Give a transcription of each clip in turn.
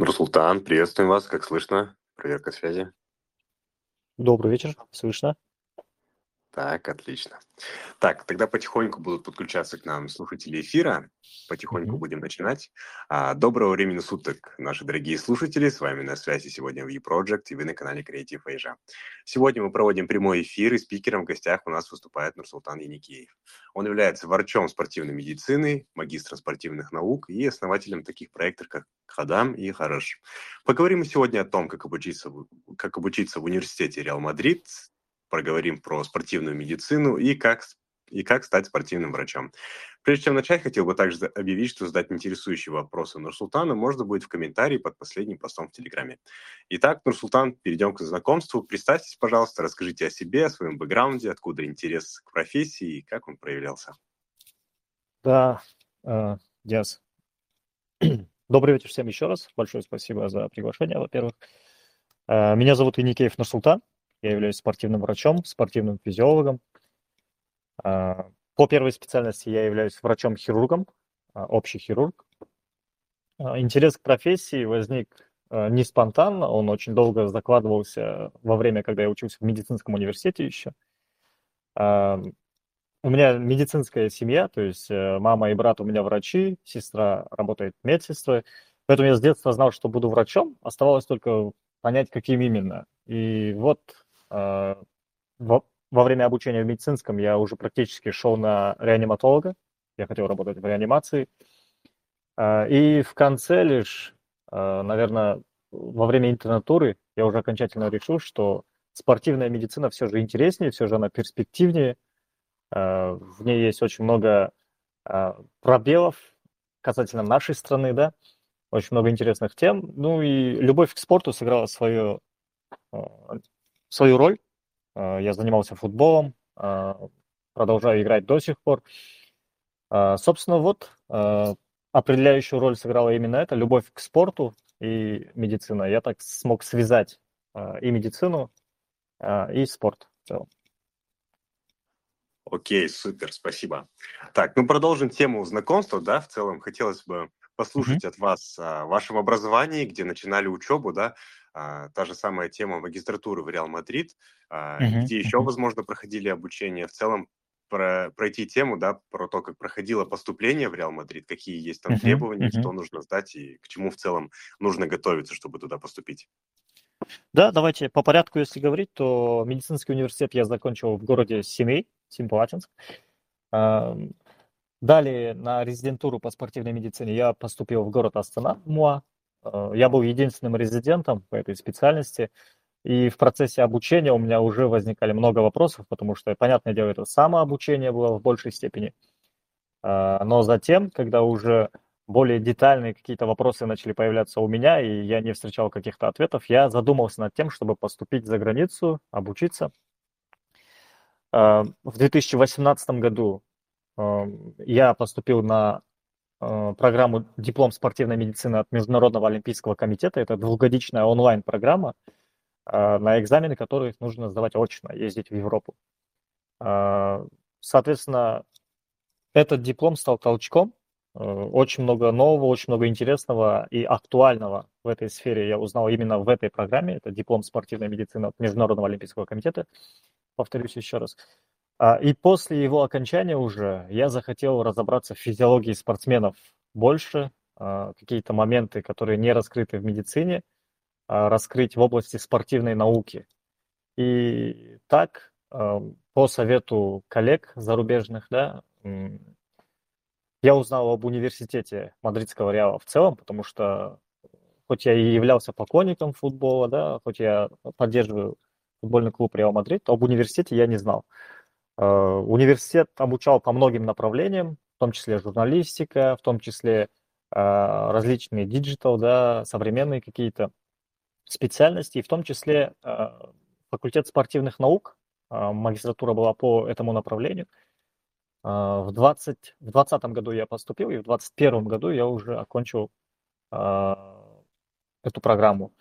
Нурсултан, приветствуем вас, как слышно? Проверка связи. Добрый вечер, слышно? Так, отлично. Так, тогда потихоньку будут подключаться к нам слушатели эфира. Потихоньку mm-hmm. будем начинать. А, доброго времени суток, наши дорогие слушатели. С вами на связи сегодня V-Project и вы на канале Creative Asia. Сегодня мы проводим прямой эфир, и спикером в гостях у нас выступает Нурсултан Яникеев. Он является врачом спортивной медицины, магистром спортивных наук и основателем таких проектов, как Хадам и Хараш. Поговорим мы сегодня о том, как обучиться, как обучиться в университете Реал Мадрид, проговорим про спортивную медицину и как, и как стать спортивным врачом. Прежде чем начать, хотел бы также объявить, что задать интересующие вопросы Нурсултану можно будет в комментарии под последним постом в Телеграме. Итак, Нурсултан, перейдем к знакомству. Представьтесь, пожалуйста, расскажите о себе, о своем бэкграунде, откуда интерес к профессии и как он проявлялся. Да, э, Диас. Добрый вечер всем еще раз. Большое спасибо за приглашение, во-первых. Э, меня зовут Иникеев Нурсултан. Я являюсь спортивным врачом, спортивным физиологом. А, по первой специальности я являюсь врачом-хирургом, а, общий хирург. А, интерес к профессии возник не спонтанно, он очень долго закладывался во время, когда я учился в медицинском университете еще. У меня медицинская семья, то есть э, мама и брат у меня врачи, сестра работает медсестрой, поэтому я с детства знал, что буду врачом, оставалось только понять, каким именно. И вот во, во время обучения в медицинском я уже практически шел на реаниматолога. Я хотел работать в реанимации. А, и в конце лишь, а, наверное, во время интернатуры я уже окончательно решил, что спортивная медицина все же интереснее, все же она перспективнее. А, в ней есть очень много пробелов касательно нашей страны, да, очень много интересных тем. Ну и любовь к спорту сыграла свое свою роль. А, я занимался футболом, а, продолжаю играть до сих пор. А, собственно, вот определяющую роль сыграла именно это, любовь к спорту и медицина. Я так смог связать и медицину, и спорт в целом. Окей, супер, спасибо. Так, ну продолжим тему знакомства, да, в целом хотелось бы послушать mm-hmm. от вас о вашем образовании, где начинали учебу, да, та же самая тема магистратуры в Реал Мадрид, а, uh-huh, где еще, возможно, проходили обучение. В целом про, пройти тему, да, про то, как проходило поступление в Реал Мадрид, какие есть там uh-huh, требования, uh-huh. что нужно сдать и к чему в целом нужно готовиться, чтобы туда поступить. Да, давайте по порядку, если говорить, то медицинский университет я закончил в городе Семей, Семипалатинск. Далее на резидентуру по спортивной медицине я поступил в город Астана, МУА. Э, я был единственным резидентом по этой специальности, и в процессе обучения у меня уже возникали много вопросов, потому что, понятное дело, это самообучение было в большей степени. Э, но затем, когда уже более детальные какие-то вопросы начали появляться у меня, и я не встречал каких-то ответов, я задумался над тем, чтобы поступить за границу, обучиться. Э, в 2018 году я поступил на программу «Диплом спортивной медицины» от Международного олимпийского комитета. Это двухгодичная онлайн-программа, э, на экзамены которых нужно сдавать очно, ездить в Европу. Э, соответственно, этот диплом стал толчком. Очень много нового, очень много интересного и актуального в этой сфере я узнал именно в этой программе. Это диплом спортивной медицины от Международного олимпийского комитета. Повторюсь еще раз. А, и после его окончания уже я захотел разобраться в физиологии спортсменов больше, а, какие-то моменты, которые не раскрыты в медицине, а, раскрыть в области спортивной науки. И так, по совету коллег зарубежных, да, я узнал об университете Мадридского Реала в целом, потому что хоть я и являлся поклонником футбола, да, хоть я поддерживаю футбольный клуб Реал Мадрид, об университете я не знал. Э, университет обучал по многим направлениям, в том числе журналистика, в том числе э, различные digital, да, современные какие-то специальности, и в том числе э, факультет спортивных наук, магистратура была по этому направлению. В 2020 в 20 году я поступил, и в 2021 году я уже окончил эту программу.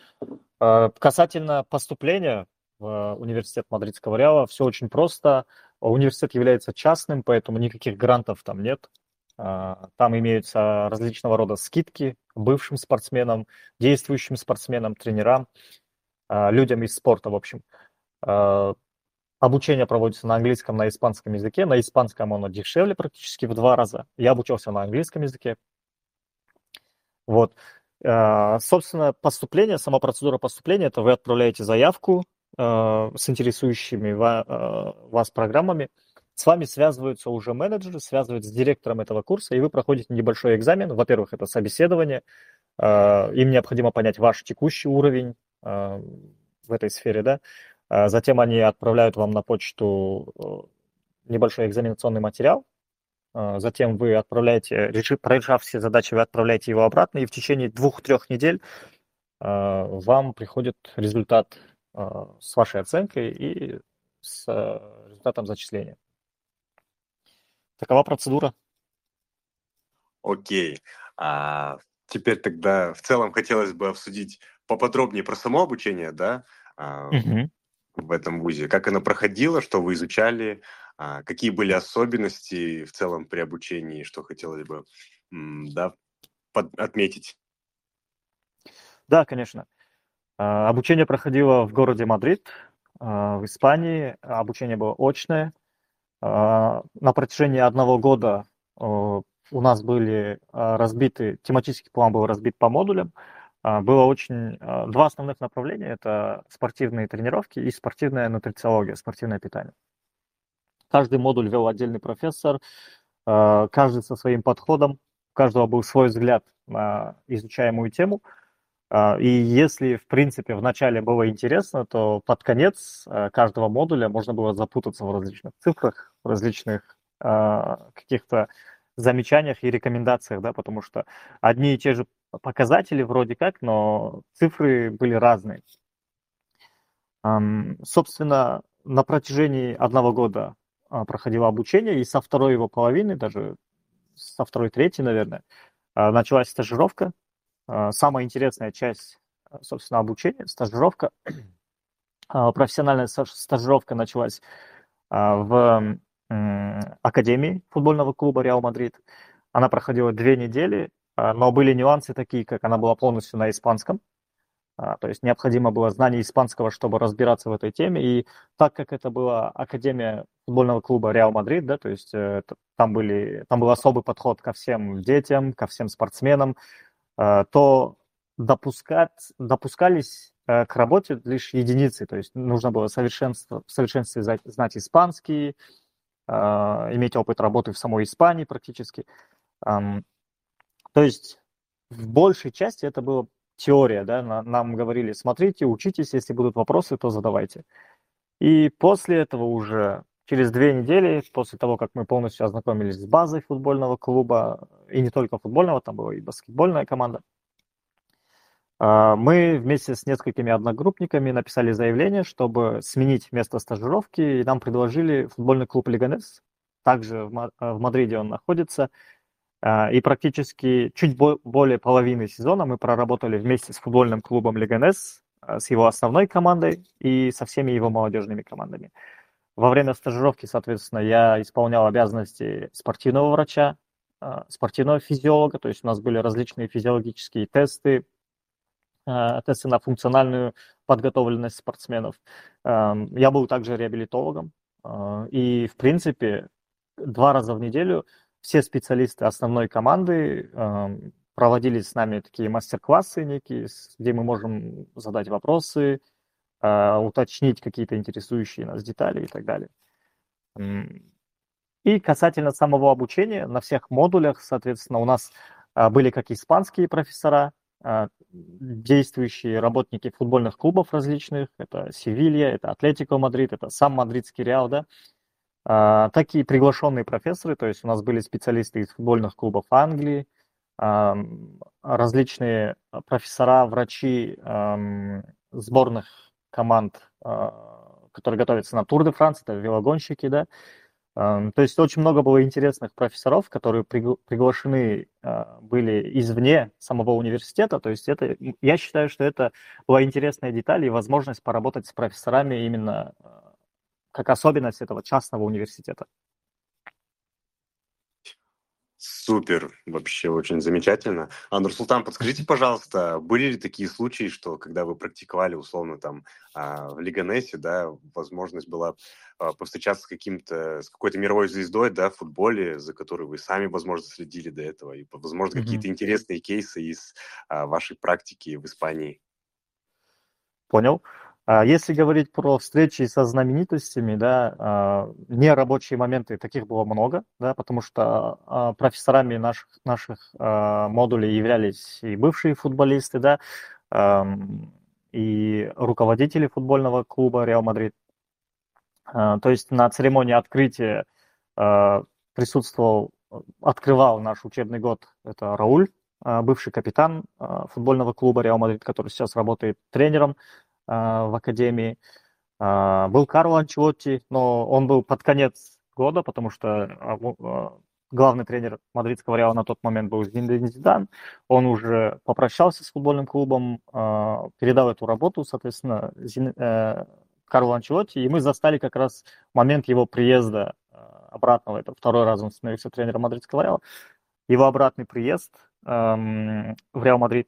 Касательно поступления в университет Мадридского Реала, все очень просто. Университет является частным, поэтому никаких грантов там нет. Там имеются различного рода скидки бывшим спортсменам, действующим спортсменам, тренерам, людям из спорта, в общем. Обучение проводится на английском, на испанском языке. На испанском оно дешевле практически в два раза. Я обучался на английском языке. Вот. Собственно, поступление, сама процедура поступления, это вы отправляете заявку с интересующими вас программами. С вами связываются уже менеджеры, связываются с директором этого курса, и вы проходите небольшой экзамен. Во-первых, это собеседование. Им необходимо понять ваш текущий уровень в этой сфере, да. Затем они отправляют вам на почту небольшой экзаменационный материал. Затем вы отправляете, прорешав все задачи, вы отправляете его обратно, и в течение двух-трех недель вам приходит результат с вашей оценкой и с результатом зачисления. Такова процедура. Окей. А теперь тогда в целом хотелось бы обсудить поподробнее про само обучение, да, угу. в этом вузе. Как оно проходило, что вы изучали, а, какие были особенности в целом при обучении, что хотелось бы да, под, отметить. Да, конечно. А, обучение проходило в городе Мадрид, в Испании. Обучение было очное. А, на протяжении одного года у нас были а, разбиты, тематический план был разбит по модулям. А, было очень два основных направления. Это спортивные тренировки и спортивная нутрициология, спортивное питание. Каждый модуль вел отдельный профессор, каждый со своим подходом, у каждого был свой взгляд на изучаемую тему – а, и если, в принципе, в начале было интересно, то под конец э, каждого модуля можно было запутаться в различных цифрах, в различных а, каких-то замечаниях и рекомендациях, да, потому что одни и те же показатели вроде как, но цифры были разные. Собственно, на протяжении одного года а, проходило обучение, и со второй его половины, даже со второй трети, наверное, началась стажировка, а, самая интересная часть, а, собственно, обучения, стажировка. А, профессиональная стажировка началась в Академии футбольного клуба Реал Мадрид. Она проходила две недели, но были нюансы такие, как она была полностью на испанском. То есть необходимо было знание испанского, чтобы разбираться в этой теме. И так как это была Академия футбольного клуба Реал Мадрид, да, то есть э, там, были, там был особый подход ко всем детям, ко всем спортсменам, то допускать, допускались э, к работе лишь единицы, то есть нужно было совершенство, в совершенстве знать испанский, э, иметь опыт работы в самой Испании практически. То есть в большей части это была теория, да, нам говорили, смотрите, учитесь, если будут вопросы, то задавайте. И после этого уже через две недели, после того, как мы полностью ознакомились с базой футбольного клуба, и не только футбольного, там была и баскетбольная команда, а, мы вместе с несколькими одногруппниками написали заявление, чтобы сменить место стажировки, и нам предложили футбольный клуб «Лиганес». Также в Мадриде он находится. И практически чуть более половины сезона мы проработали вместе с футбольным клубом «Лиганес», а, с его основной командой и со всеми его молодежными командами. Во время стажировки, соответственно, я исполнял обязанности спортивного врача, спортивного физиолога, то есть у нас были различные физиологические тесты, Э, тесты на функциональную подготовленность спортсменов. Эм, я был также реабилитологом, э, и, в принципе, два раза в неделю все специалисты основной команды эм, проводили с нами такие мастер-классы некие, где мы можем задать вопросы, э, уточнить какие-то интересующие нас детали и так далее. И касательно самого обучения, на всех модулях, соответственно, у нас были как испанские профессора, а, действующие работники футбольных клубов различных, это Севилья, это Атлетико Мадрид, это сам мадридский Реал, да, а, такие приглашенные профессоры, то есть у нас были специалисты из футбольных клубов Англии, а, различные профессора, врачи сборных команд, которые готовятся на Тур де Франс, это велогонщики, да, то есть очень много было интересных профессоров, которые приглашены а, были извне самого университета. То есть это, я считаю, что это была интересная деталь и возможность поработать с профессорами именно а, как особенность этого частного университета. Супер, вообще очень замечательно. А, Нурсултан, подскажите, пожалуйста, были ли такие случаи, что когда вы практиковали условно там а, в Лиганесе, да, возможность была а, повстречаться с каким-то, с какой-то мировой звездой, да, в футболе, за которой вы сами, возможно, следили до этого, и, возможно, mm-hmm. какие-то интересные кейсы из вашей практики в Испании? Понял. А если говорить про встречи со знаменитостями, да, а, нерабочие моменты, таких было много, да, потому что а, профессорами наших, наших модулей являлись и бывшие футболисты, да, и руководители футбольного клуба Реал Мадрид. То есть на церемонии открытия присутствовал, открывал наш учебный год, это Рауль, бывший капитан футбольного клуба Реал Мадрид, который сейчас работает тренером в академии. А, был Карло Анчелотти, но он был под конец года, потому что а, главный тренер мадридского Реала на тот момент был Зинден Зидан. Он уже попрощался с футбольным клубом, передал эту работу, соответственно, Зин, э, Анчелотти, и мы застали как раз момент его приезда обратного. Это второй раз он становился тренером мадридского Реала. Его обратный приезд эм, в Реал Мадрид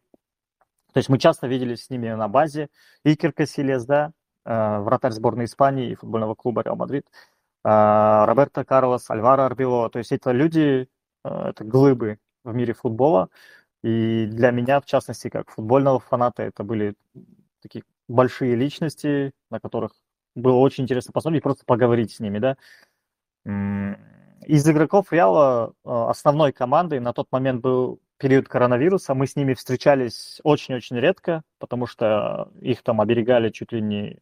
то есть мы часто виделись с ними на базе. Икер Касильяс, да, э, вратарь сборной Испании и футбольного клуба Реал Мадрид. Э, Роберто Карлос, Альваро Арбелоа. То есть это люди, э, это глыбы в мире футбола. И для меня, в частности, как футбольного фаната, это были такие большие личности, на которых было очень интересно посмотреть и просто поговорить с ними, да. Из игроков Реала основной командой на тот момент был период коронавируса мы с ними встречались очень-очень редко, потому что их там оберегали чуть ли не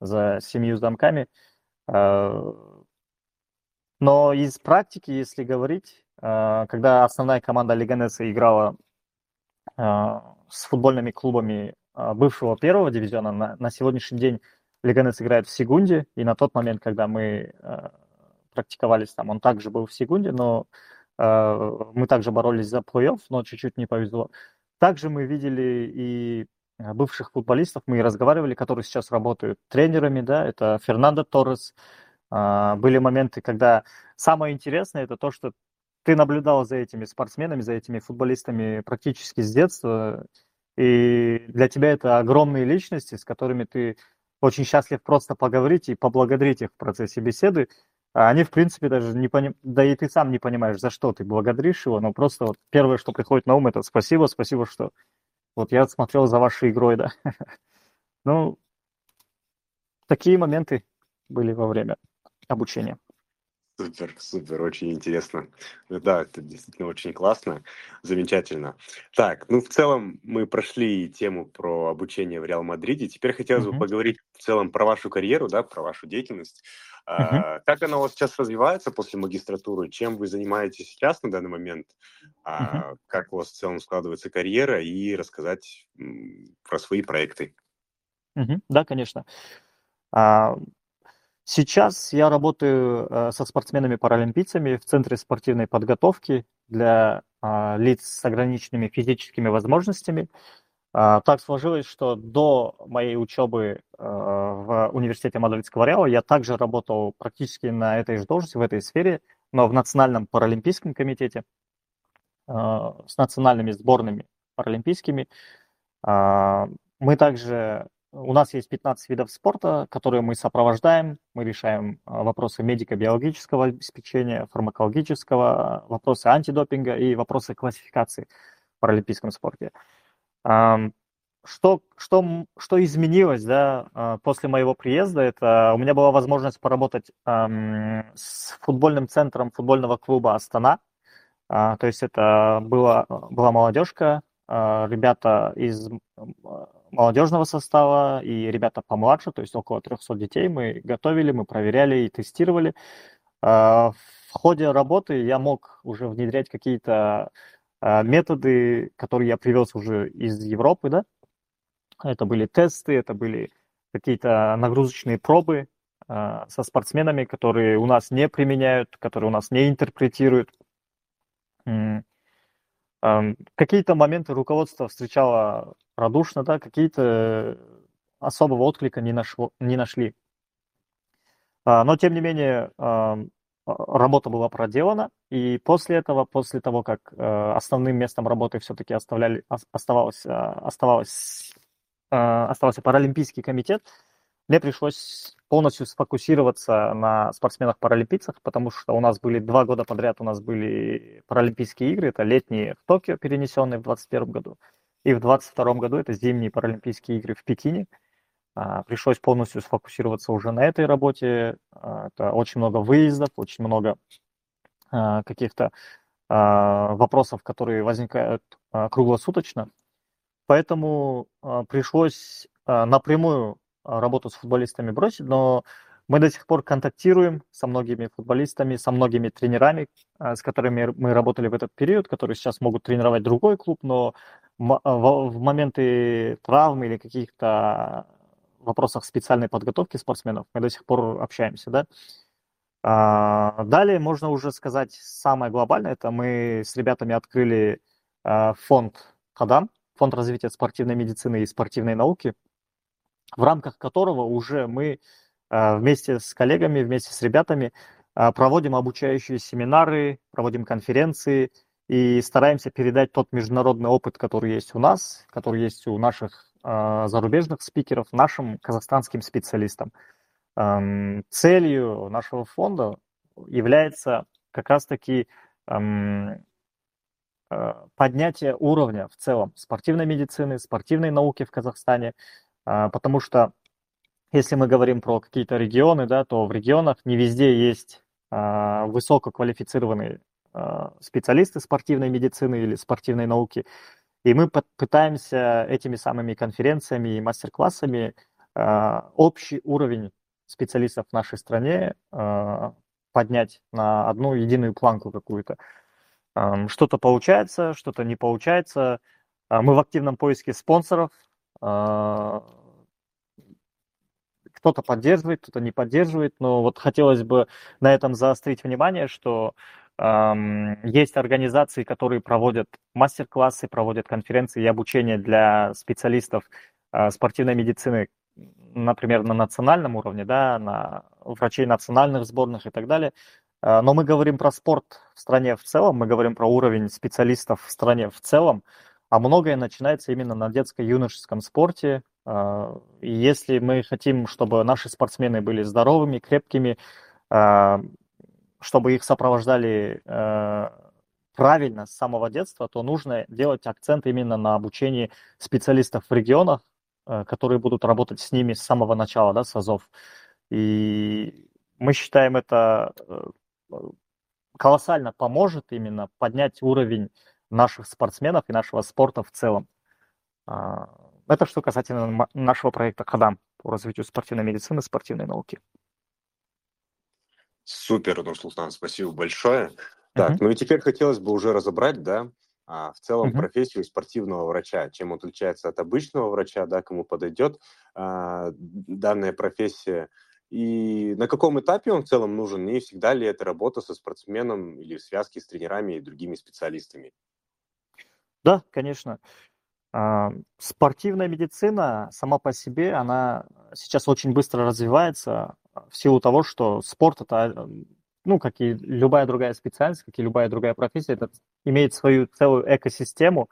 за семью замками. А, но из практики, если говорить, а, когда основная команда Лиганеса играла а, с футбольными клубами бывшего первого дивизиона, на, сегодняшний день Лиганес играет в Сегунде, и на тот момент, когда мы практиковались там, он также был в Сегунде, но мы также боролись за плей-офф, но чуть-чуть не повезло. Также мы видели и э, бывших футболистов, мы разговаривали, которые сейчас работают тренерами, да, это Фернандо Торрес. А, были моменты, когда самое интересное это то, что ты наблюдал за этими спортсменами, за этими футболистами практически с детства, и для тебя это огромные личности, с которыми ты очень счастлив просто поговорить и поблагодарить их в процессе беседы, а они, в принципе, даже не понимают, да и ты сам не понимаешь, за что ты благодаришь его, но просто вот первое, что приходит на ум, это спасибо, спасибо, что вот я смотрел за вашей игрой, да. Ну, такие моменты были во время обучения. Супер, супер, очень интересно. Да, это действительно очень классно, замечательно. Так, ну в целом мы прошли тему про обучение в Реал Мадриде. Теперь хотелось бы поговорить в целом про вашу карьеру, да, про вашу деятельность. А, как она у вас сейчас развивается после магистратуры? Чем вы занимаетесь сейчас на данный момент? А, как у вас в целом складывается карьера? И рассказать про свои проекты. Да, конечно. А, сейчас я работаю э, со спортсменами-паралимпийцами в Центре спортивной подготовки для лиц с ограниченными физическими возможностями. А, так сложилось, что до моей учебы а, в университете Мадридского Реала я также работал практически на этой же должности, в этой сфере, но в Национальном паралимпийском комитете а, с национальными сборными паралимпийскими. Мы также, у нас есть 15 видов спорта, которые мы сопровождаем, мы решаем вопросы медико-биологического обеспечения, фармакологического, вопросы антидопинга и вопросы классификации в паралимпийском спорте. Что, что, что изменилось да, а, после моего приезда? Это у меня была возможность поработать с футбольным центром футбольного клуба Астана. А, то есть это была, была молодежка, а, ребята из молодежного состава и ребята помладше, то есть около 300 детей мы готовили, мы проверяли и тестировали. В ходе работы я мог уже внедрять какие-то методы, которые я привез уже из Европы, да, это были тесты, это были какие-то нагрузочные пробы э, со спортсменами, которые у нас не применяют, которые у нас не интерпретируют. Какие-то моменты руководство встречало радушно, да, какие-то особого отклика не, нашло, не нашли. Э, но, тем не менее, работа была проделана, и после этого, после того, как э, основным местом работы все-таки оставляли, оставалось, э, оставалось, э, оставался Паралимпийский комитет, мне пришлось полностью сфокусироваться на спортсменах-паралимпийцах, потому что у нас были два года подряд, у нас были Паралимпийские игры, это летние в Токио, перенесенные в 2021 году, и в 2022 году это зимние Паралимпийские игры в Пекине. А, пришлось полностью сфокусироваться уже на этой работе. А, это очень много выездов, очень много а, каких-то вопросов, которые возникают круглосуточно. Поэтому пришлось напрямую работу с футболистами бросить, но мы до сих пор контактируем со многими футболистами, со многими тренерами, с которыми мы работали в этот период, которые сейчас могут тренировать другой клуб, но в моменты травмы или каких-то вопросах специальной подготовки спортсменов мы до сих пор общаемся, да. А, далее можно уже сказать самое глобальное, это мы с ребятами открыли а, фонд ХАДАН, фонд развития спортивной медицины и спортивной науки, в рамках которого уже мы а, вместе с коллегами, вместе с ребятами проводим обучающие семинары, проводим конференции и стараемся передать тот международный опыт, который есть у нас, который есть у наших а, зарубежных спикеров нашим казахстанским специалистам. Целью нашего фонда является как раз-таки а, поднятие уровня в целом спортивной медицины, спортивной науки в Казахстане, а, потому что если мы говорим про какие-то регионы, да, то в регионах не везде есть высококвалифицированные специалисты спортивной медицины или спортивной науки, и мы пытаемся этими самыми конференциями и мастер-классами э, общий уровень специалистов в нашей стране э, поднять на одну единую планку какую-то. Э, что-то получается, что-то не получается. Э, мы в активном поиске спонсоров. Э, кто-то поддерживает, кто-то не поддерживает, но вот хотелось бы на этом заострить внимание, что есть организации, которые проводят мастер-классы, проводят конференции и обучение для специалистов а, спортивной медицины, например, на национальном уровне, да, на врачей национальных сборных и так далее. А, но мы говорим про спорт в стране в целом, мы говорим про уровень специалистов в стране в целом, а многое начинается именно на детско-юношеском спорте. А, и если мы хотим, чтобы наши спортсмены были здоровыми, крепкими, чтобы их сопровождали э, правильно с самого детства, то нужно делать акцент именно на обучении специалистов в регионах, э, которые будут работать с ними с самого начала, да, с АЗОВ. И мы считаем это э, колоссально поможет именно поднять уровень наших спортсменов и нашего спорта в целом. А, это что касательно нашего проекта ХАДАМ по развитию спортивной медицины, спортивной науки. Супер, Нурсултан, спасибо большое. Так, ну и теперь хотелось бы уже разобрать, да, а, в целом uh-huh. профессию спортивного врача, чем он отличается от обычного врача, да, кому подойдет а, данная профессия, и на каком этапе он в целом нужен, и всегда ли это работа со спортсменом или в связке с тренерами и другими специалистами? Да, конечно. А, спортивная медицина сама по себе, она сейчас очень быстро развивается, в силу того, что спорт это, ну, как и любая другая специальность, как и любая другая профессия, это имеет свою целую экосистему,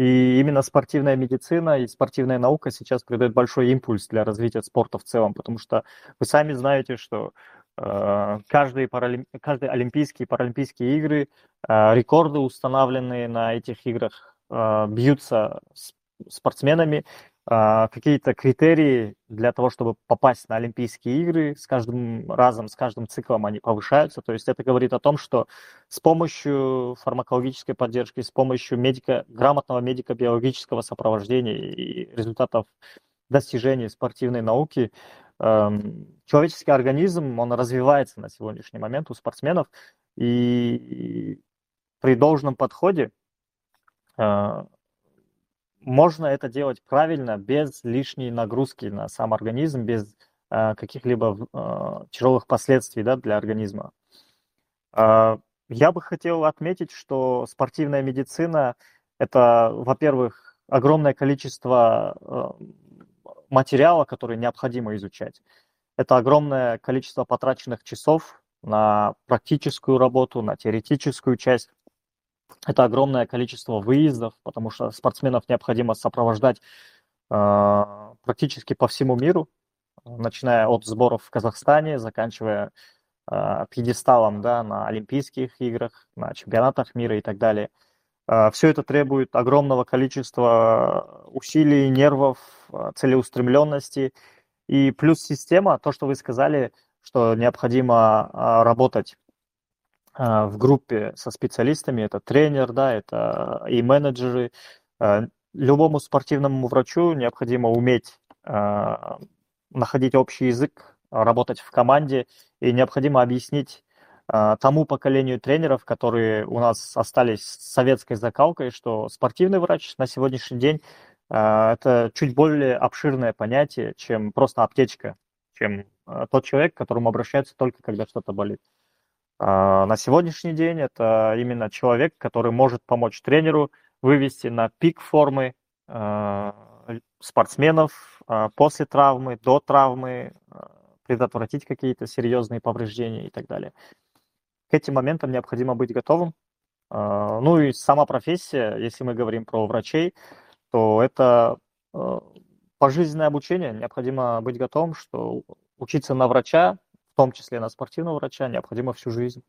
и именно спортивная медицина и спортивная наука сейчас придают большой импульс для развития спорта в целом, потому что вы сами знаете, что э, каждые, паралим... каждые Олимпийские и Паралимпийские игры, э, рекорды, установленные на этих играх, э, бьются спортсменами, какие-то критерии для того, чтобы попасть на Олимпийские игры. С каждым разом, с каждым циклом они повышаются. То есть это говорит о том, что с помощью фармакологической поддержки, с помощью медико, грамотного медико-биологического сопровождения и результатов достижений спортивной науки, эм, человеческий организм, он развивается на сегодняшний момент у спортсменов. И при должном подходе э, можно это делать правильно, без лишней нагрузки на сам организм, без э, каких-либо э, тяжелых последствий да, для организма. Э, я бы хотел отметить, что спортивная медицина – это, во-первых, огромное количество э, материала, который необходимо изучать. Это огромное количество потраченных часов на практическую работу, на теоретическую часть. Это огромное количество выездов, потому что спортсменов необходимо сопровождать э, практически по всему миру, начиная от сборов в Казахстане, заканчивая э, пьедесталом да, на Олимпийских играх, на чемпионатах мира и так далее. Э, все это требует огромного количества усилий, нервов, целеустремленности. И плюс система, то, что вы сказали, что необходимо работать а, в группе со специалистами, это тренер, да, это и менеджеры. А, любому спортивному врачу необходимо уметь а, находить общий язык, работать в команде, и необходимо объяснить тому поколению тренеров, которые у нас остались с советской закалкой, что спортивный врач на сегодняшний день это чуть более обширное понятие, чем просто аптечка, чем тот человек, к которому обращаются только когда что-то болит. А, на сегодняшний день это именно человек, который может помочь тренеру вывести на пик формы а, спортсменов а, после травмы, до травмы, предотвратить какие-то серьезные повреждения и так далее. К этим моментам необходимо быть готовым. Ну и сама профессия, если мы говорим про врачей, то это пожизненное обучение. Необходимо быть готовым, что учиться на врача том числе на спортивного врача, необходимо всю жизнь.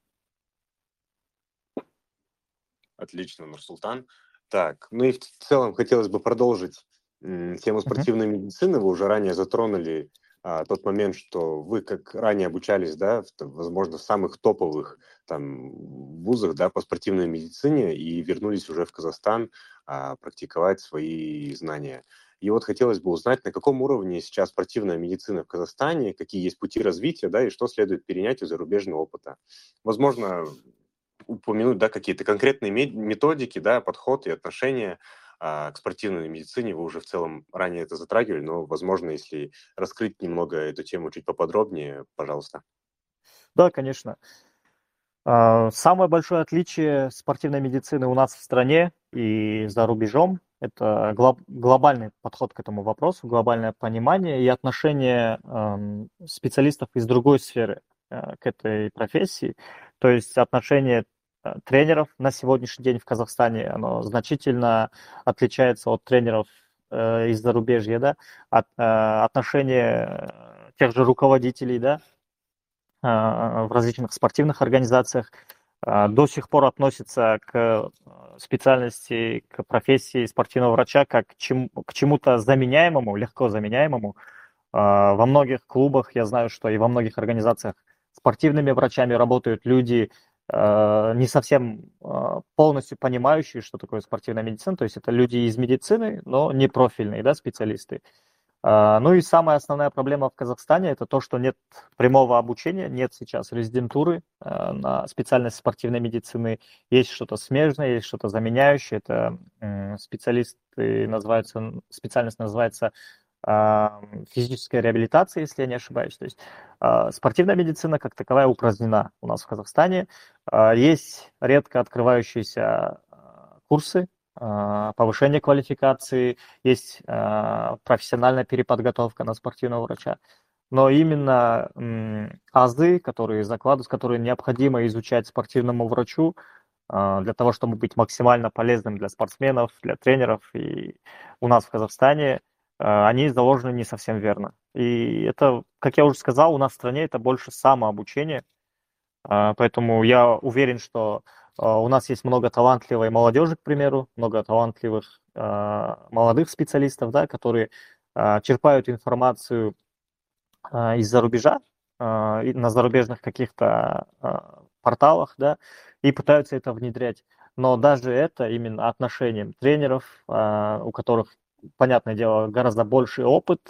Отлично, Нурсултан. Так, ну и в целом хотелось бы продолжить тему спортивной uh-huh. медицины. Вы уже ранее затронули а, тот момент, что вы как ранее обучались, да, в, возможно, в самых топовых там вузах, да, по спортивной медицине и вернулись уже в Казахстан а, практиковать свои знания. И вот хотелось бы узнать, на каком уровне сейчас спортивная медицина в Казахстане, какие есть пути развития, да, и что следует перенять из зарубежного опыта. Возможно, упомянуть, да, какие-то конкретные методики, да, подход и отношения а, к спортивной медицине. Вы уже в целом ранее это затрагивали, но, возможно, если раскрыть немного эту тему чуть поподробнее, пожалуйста. Да, конечно. А, самое большое отличие спортивной медицины у нас в стране и за рубежом это глоб, глобальный подход к этому вопросу, глобальное понимание и отношение э, специалистов из другой сферы э, к этой профессии. То есть отношение э, тренеров на сегодняшний день в Казахстане, оно значительно отличается от тренеров э, из зарубежья, да, от, э, отношение тех же руководителей, да, э, в различных спортивных организациях э, до сих пор относятся к специальности, к профессии спортивного врача как к, чему, к чему-то заменяемому, легко заменяемому. А, во многих клубах, я знаю, что и во многих организациях спортивными врачами работают люди, а, не совсем а, полностью понимающие, что такое спортивная медицина, то есть это люди из медицины, но не профильные да, специалисты. А, ну и самая основная проблема в Казахстане это то, что нет прямого обучения, нет сейчас резидентуры а, на специальность спортивной медицины. Есть что-то смежное, есть что-то заменяющее. Это специалисты называются, специальность называется а, физическая реабилитация, если я не ошибаюсь. То есть спортивная медицина как таковая упразднена у нас в Казахстане. Есть редко открывающиеся курсы а, повышение квалификации, есть а, профессиональная переподготовка на спортивного врача. Но именно азы, которые закладываются, которые необходимо изучать спортивному врачу а, для того, чтобы быть максимально полезным для спортсменов, для тренеров и у нас в Казахстане, они заложены не совсем верно. И это, как я уже сказал, у нас в стране это больше самообучение. Поэтому я уверен, что а, у нас есть много талантливой молодежи, к примеру, много талантливых а, молодых специалистов, да, которые а, черпают информацию из-за рубежа, на зарубежных каких-то порталах, да, и пытаются это внедрять. Но даже это именно отношением тренеров, у которых, понятное дело, гораздо больший опыт,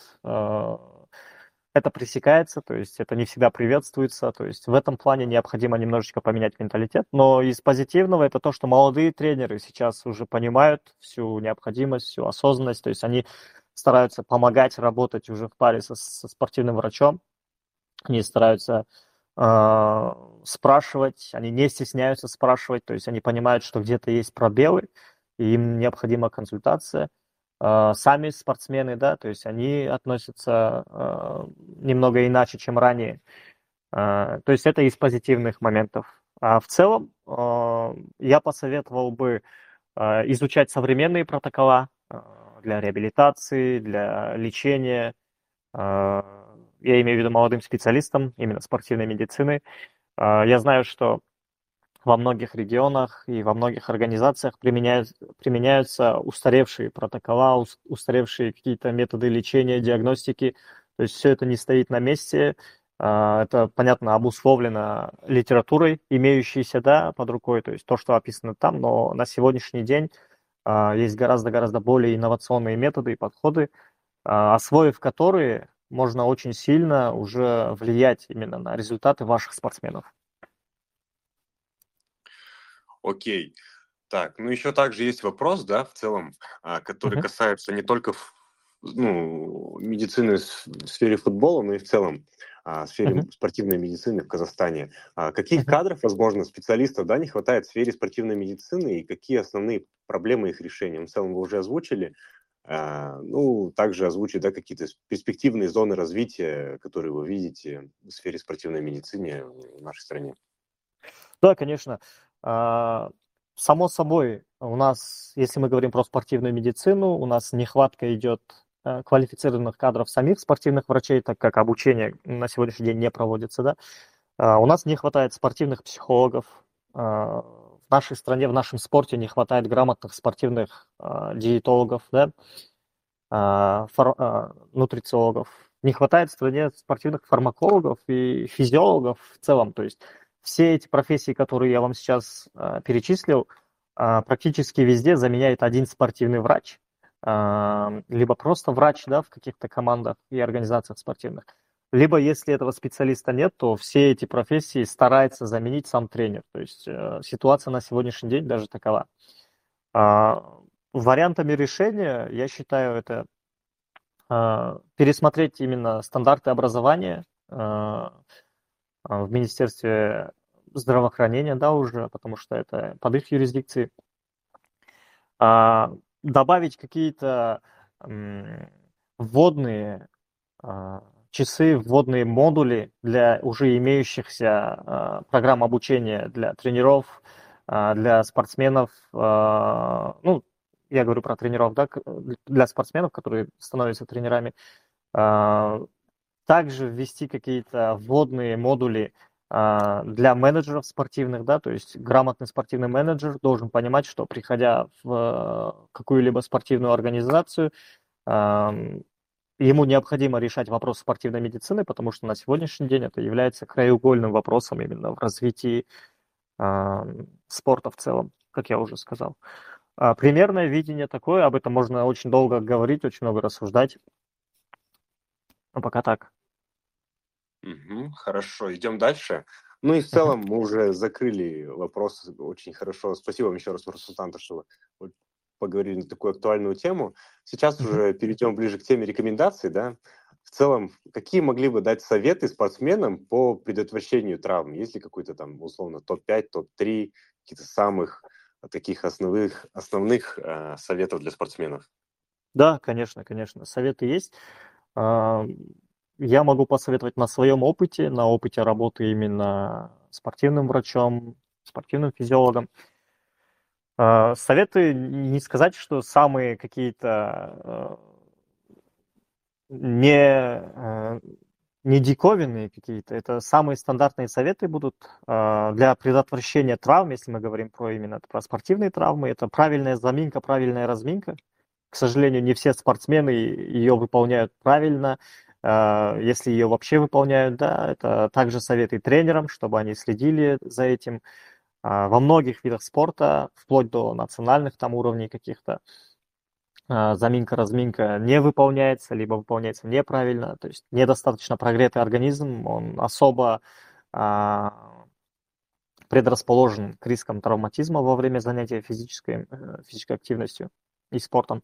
это пресекается, то есть это не всегда приветствуется, то есть в этом плане необходимо немножечко поменять менталитет. Но из позитивного это то, что молодые тренеры сейчас уже понимают всю необходимость, всю осознанность, то есть они стараются помогать работать уже в паре со, со спортивным врачом, они стараются э, спрашивать, они не стесняются спрашивать, то есть они понимают, что где-то есть пробелы, и им необходима консультация – сами спортсмены, да, то есть они относятся э, немного иначе, чем ранее. То есть это из позитивных моментов. А в целом я посоветовал бы изучать современные протокола для реабилитации, для лечения. Я имею в виду молодым специалистам именно спортивной медицины. Я знаю, что во многих регионах и во многих организациях применяют, применяются устаревшие протокола, устаревшие какие-то методы лечения, диагностики. То есть все это не стоит на месте. А, это, понятно, обусловлено литературой, имеющейся да, под рукой, то есть то, что описано там, но на сегодняшний день а, есть гораздо-гораздо более инновационные методы и подходы, а, освоив которые можно очень сильно уже влиять именно на результаты ваших спортсменов. Окей. Так, ну еще также есть вопрос, да, в целом, а, который uh-huh. касается не только ну, медицины в сфере футбола, но и в целом а, в сфере uh-huh. спортивной медицины в Казахстане. А каких uh-huh. кадров, возможно, специалистов, да, не хватает в сфере спортивной медицины и какие основные проблемы их решения? В целом вы уже озвучили. Ну, также озвучить, да, какие-то перспективные зоны развития, которые вы видите в сфере спортивной медицины в нашей стране. Да, конечно. А, само собой, у нас, если мы говорим про спортивную медицину, у нас нехватка идет э, квалифицированных кадров самих спортивных врачей, так как обучение на сегодняшний день не проводится, да. А, у нас не хватает спортивных психологов. А, в нашей стране, в нашем спорте не хватает грамотных спортивных диетологов, да, нутрициологов. Не хватает в стране спортивных фармакологов и физиологов в целом. То есть все эти профессии, которые я вам сейчас э, перечислил, э, практически везде заменяет один спортивный врач, э, либо просто врач да, в каких-то командах и организациях спортивных. Либо, если этого специалиста нет, то все эти профессии старается заменить сам тренер. То есть э, ситуация на сегодняшний день даже такова. Э, вариантами решения, я считаю, это э, пересмотреть именно стандарты образования, в Министерстве здравоохранения, да, уже, потому что это под их юрисдикцией. А, добавить какие-то вводные а, часы, вводные модули для уже имеющихся программ обучения для тренеров, для спортсменов, ну, я говорю про тренеров, да, для спортсменов, которые становятся тренерами, также ввести какие-то вводные модули а, для менеджеров спортивных, да, то есть грамотный спортивный менеджер должен понимать, что приходя в какую-либо спортивную организацию, ему необходимо решать вопрос спортивной медицины, потому что на сегодняшний день это является краеугольным вопросом именно в развитии спорта в целом, как я уже сказал. А, примерное видение такое, об этом можно очень долго говорить, очень много рассуждать. Но пока так. Мгм. Хорошо, идем дальше. Ну и в целом мы уже закрыли вопрос очень хорошо. Спасибо вам еще раз, Нурсултан, что вы поговорили на такую актуальную тему. Сейчас уже перейдем ближе к теме рекомендаций, да. В целом, какие могли бы дать советы спортсменам по предотвращению травм? Есть ли какой-то там, условно, топ-5, топ-3, каких-то самых таких основных, основных э, советов для спортсменов? Да, конечно, конечно, советы есть. Я могу посоветовать на своем опыте, на опыте работы именно спортивным врачом, спортивным физиологом. А, советы не сказать, что самые какие-то э, не, э, не диковинные какие-то. Это самые стандартные советы будут а, для предотвращения травм, если мы говорим про именно про спортивные травмы. Это правильная заминка, правильная разминка. К сожалению, не все спортсмены ее выполняют правильно. А, если ее вообще выполняют, да, это также советы тренерам, чтобы они следили за этим. А, во многих видах спорта, вплоть до национальных там уровней каких-то, а, заминка-разминка не выполняется, либо выполняется неправильно, то есть недостаточно прогретый организм, он особо предрасположен к рискам травматизма во время занятия физической, э, физической активностью и спортом.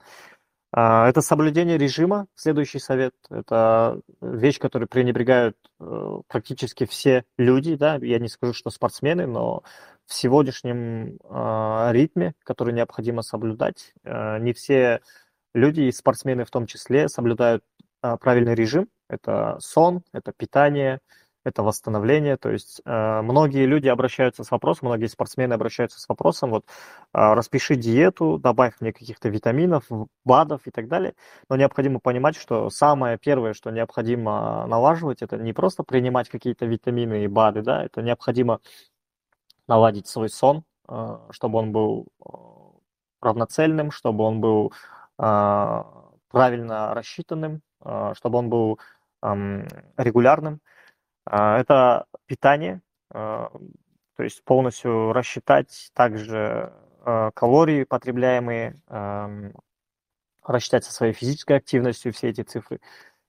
А, это соблюдение режима, следующий совет. Это вещь, которой пренебрегают э, практически все люди. Да? Я не скажу, что спортсмены, но в сегодняшнем а, ритме, который необходимо соблюдать, э, не все люди, и спортсмены в том числе, соблюдают а, правильный режим. Это сон, это питание, это восстановление. То есть э, многие люди обращаются с вопросом, многие спортсмены обращаются с вопросом, вот э, распиши диету, добавь мне каких-то витаминов, БАДов и так далее. Но необходимо понимать, что самое первое, что необходимо налаживать, это не просто принимать какие-то витамины и БАДы, да, это необходимо наладить свой сон, э, чтобы он был э, равноцельным, чтобы он был э, правильно рассчитанным, э, чтобы он был э, регулярным. А, это питание, а, то есть полностью рассчитать также а, калории потребляемые, рассчитать со своей физической активностью все эти цифры.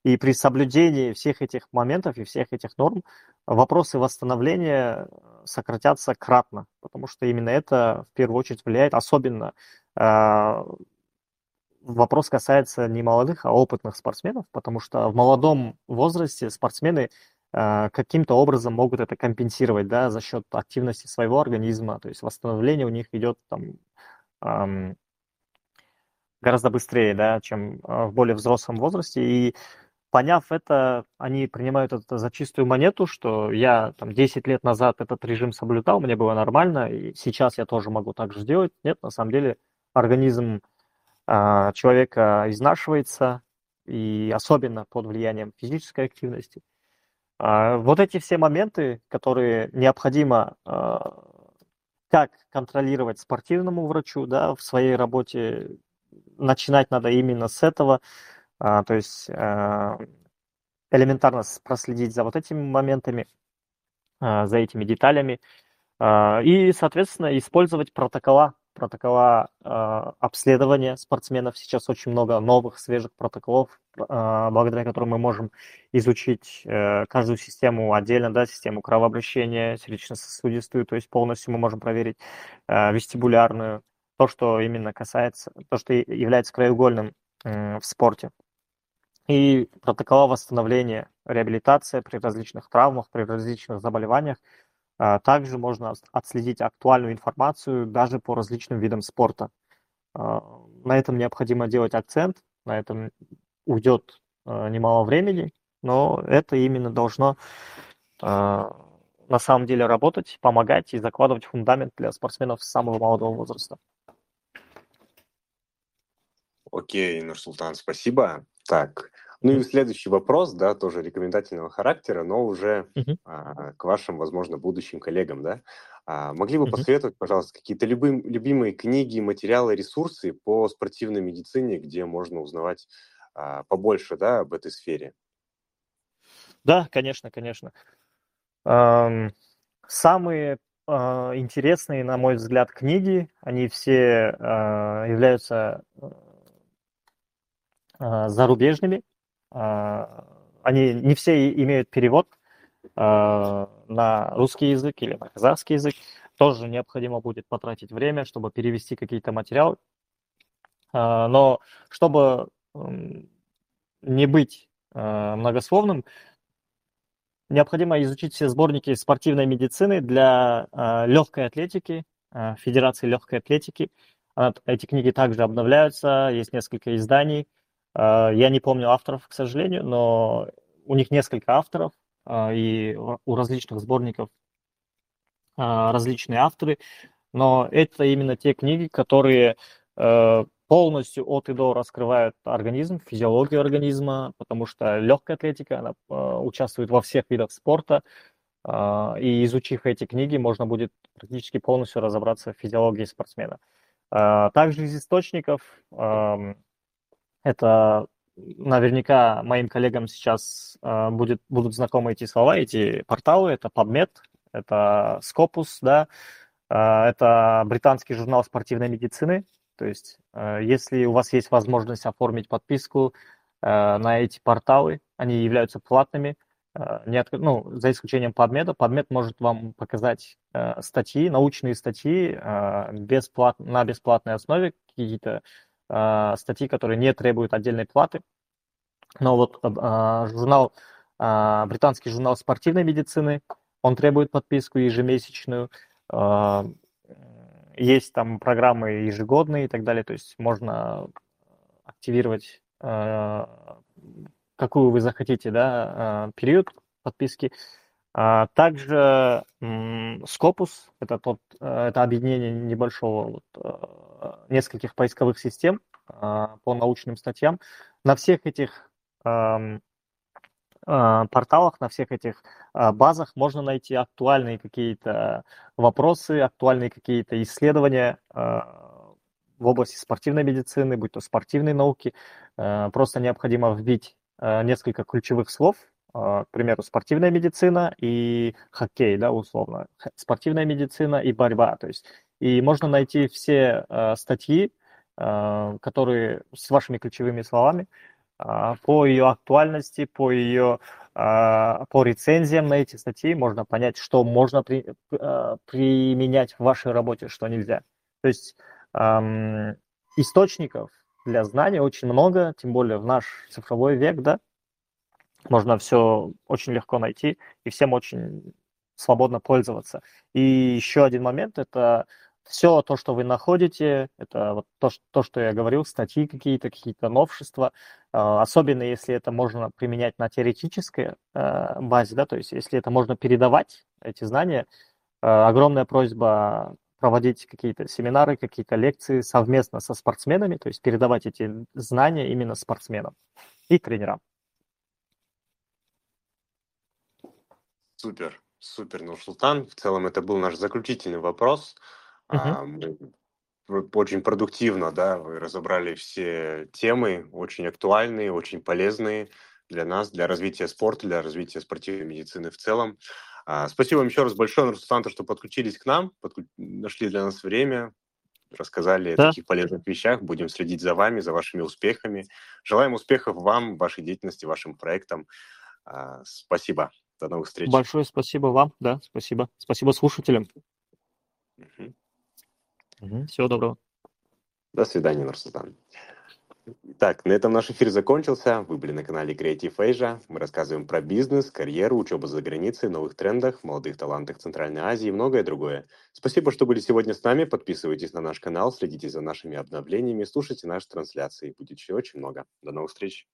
И при соблюдении всех этих моментов и всех этих норм вопросы восстановления сократятся кратно, потому что именно это в первую очередь влияет, особенно вопрос касается не молодых, а опытных спортсменов, потому что в молодом возрасте спортсмены каким-то образом могут это компенсировать, да, за счет активности своего организма, то есть восстановление у них идет там гораздо быстрее, да, чем а, в более взрослом возрасте, и поняв это, они принимают это за чистую монету, что я там 10 лет назад этот режим соблюдал, мне было нормально, и сейчас я тоже могу так же сделать. Нет, на самом деле организм э, человека изнашивается, и особенно под влиянием физической активности – а, вот эти все моменты, которые необходимо а, как контролировать спортивному врачу да, в своей работе, начинать надо именно с этого, а, то есть элементарно проследить за вот этими моментами, за этими деталями, и, соответственно, использовать протокола протокола э, обследования спортсменов. Сейчас очень много новых, свежих протоколов, э, благодаря которым мы можем изучить э, каждую систему отдельно, да, систему кровообращения, сердечно-сосудистую, то есть полностью мы можем проверить э, вестибулярную, то, что именно касается, то, что является краеугольным э, в спорте. И протокола восстановления, реабилитация при различных травмах, при различных заболеваниях – также можно отследить актуальную информацию даже по различным видам спорта. А, на этом необходимо делать акцент, на этом уйдет а, немало времени, но это именно должно на самом деле работать, помогать и закладывать фундамент для спортсменов с самого молодого возраста. Окей, Нурсултан, спасибо. Так, ну и следующий вопрос, да, тоже рекомендательного характера, но уже uh-huh. а, к вашим, возможно, будущим коллегам, да. А, могли бы uh-huh. посоветовать, пожалуйста, какие-то любым, любимые книги, материалы, ресурсы по спортивной медицине, где можно узнавать а, побольше, да, об этой сфере? Да, конечно, конечно. Самые э, интересные, на мой взгляд, книги, они все э, являются э, зарубежными, а, они не все имеют перевод а, на русский язык или на казахский язык. Тоже необходимо будет потратить время, чтобы перевести какие-то материалы. А, но чтобы не быть многословным, необходимо изучить все сборники спортивной медицины для легкой атлетики, Федерации легкой атлетики. Эти книги также обновляются, есть несколько изданий. А, я не помню авторов, к сожалению, но у них несколько авторов, а, и у различных сборников а, различные авторы, но это именно те книги, которые э, полностью от и до раскрывают организм, физиологию организма, потому что легкая атлетика, она участвует во всех видах спорта, и изучив эти книги, можно будет практически полностью разобраться в физиологии спортсмена. Также из источников это наверняка моим коллегам сейчас э, будет, будут знакомы эти слова, эти порталы. Это PubMed, это Scopus, да, э, это британский журнал спортивной медицины. То есть, э, если у вас есть возможность оформить подписку э, на эти порталы, они являются платными, э, не от, ну, за исключением PubMed. PubMed может вам показать э, статьи, научные статьи э, бесплат, на бесплатной основе, какие-то а, статьи, которые не требуют отдельной платы. Но вот а, журнал, а, британский журнал спортивной медицины, он требует подписку ежемесячную. Есть там программы ежегодные и так далее, то есть можно активировать какую вы захотите, да, период подписки. А также Scopus – это, тот, это объединение небольшого, вот, нескольких поисковых систем по научным статьям. На всех этих порталах, на всех этих базах можно найти актуальные какие-то вопросы, актуальные какие-то исследования в области спортивной медицины, будь то спортивной науки. Просто необходимо вбить несколько ключевых слов, к примеру, спортивная медицина и хоккей, да, условно, спортивная медицина и борьба, то есть и можно найти все статьи, которые с вашими ключевыми словами, по ее актуальности, по ее по рецензиям на эти статьи можно понять, что можно при, применять в вашей работе, что нельзя. То есть эм, источников для знаний очень много, тем более в наш цифровой век, да, можно все очень легко найти и всем очень свободно пользоваться. И еще один момент – это все то, что вы находите, это вот то, то что я говорил, статьи какие-то, какие-то новшества, а, особенно если это можно применять на теоретической э, базе, да, то есть если это можно передавать, эти знания, э, огромная просьба проводить какие-то семинары, какие-то лекции совместно со спортсменами, то есть передавать эти знания именно спортсменам и тренерам. Супер, супер, Нурсултан. В целом это был наш заключительный вопрос. Uh-huh. Очень продуктивно, да, вы разобрали все темы, очень актуальные, очень полезные для нас, для развития спорта, для развития спортивной медицины в целом. А, спасибо вам еще раз большое, Нурсултан, что подключились к нам, подклю... нашли для нас время, рассказали да. о таких полезных вещах. Будем следить за вами, за вашими успехами. Желаем успехов вам, вашей деятельности, вашим проектам. А, спасибо. До новых встреч. Большое спасибо вам, да, спасибо. Спасибо слушателям. Угу. Угу. Всего доброго. До свидания, Нурсултан. Так, на этом наш эфир закончился. Вы были на канале Creative Asia. Мы рассказываем про бизнес, карьеру, учебу за границей, новых трендах, молодых талантах Центральной Азии и многое другое. Спасибо, что были сегодня с нами. Подписывайтесь на наш канал, следите за нашими обновлениями, слушайте наши трансляции. Будет еще очень много. До новых встреч.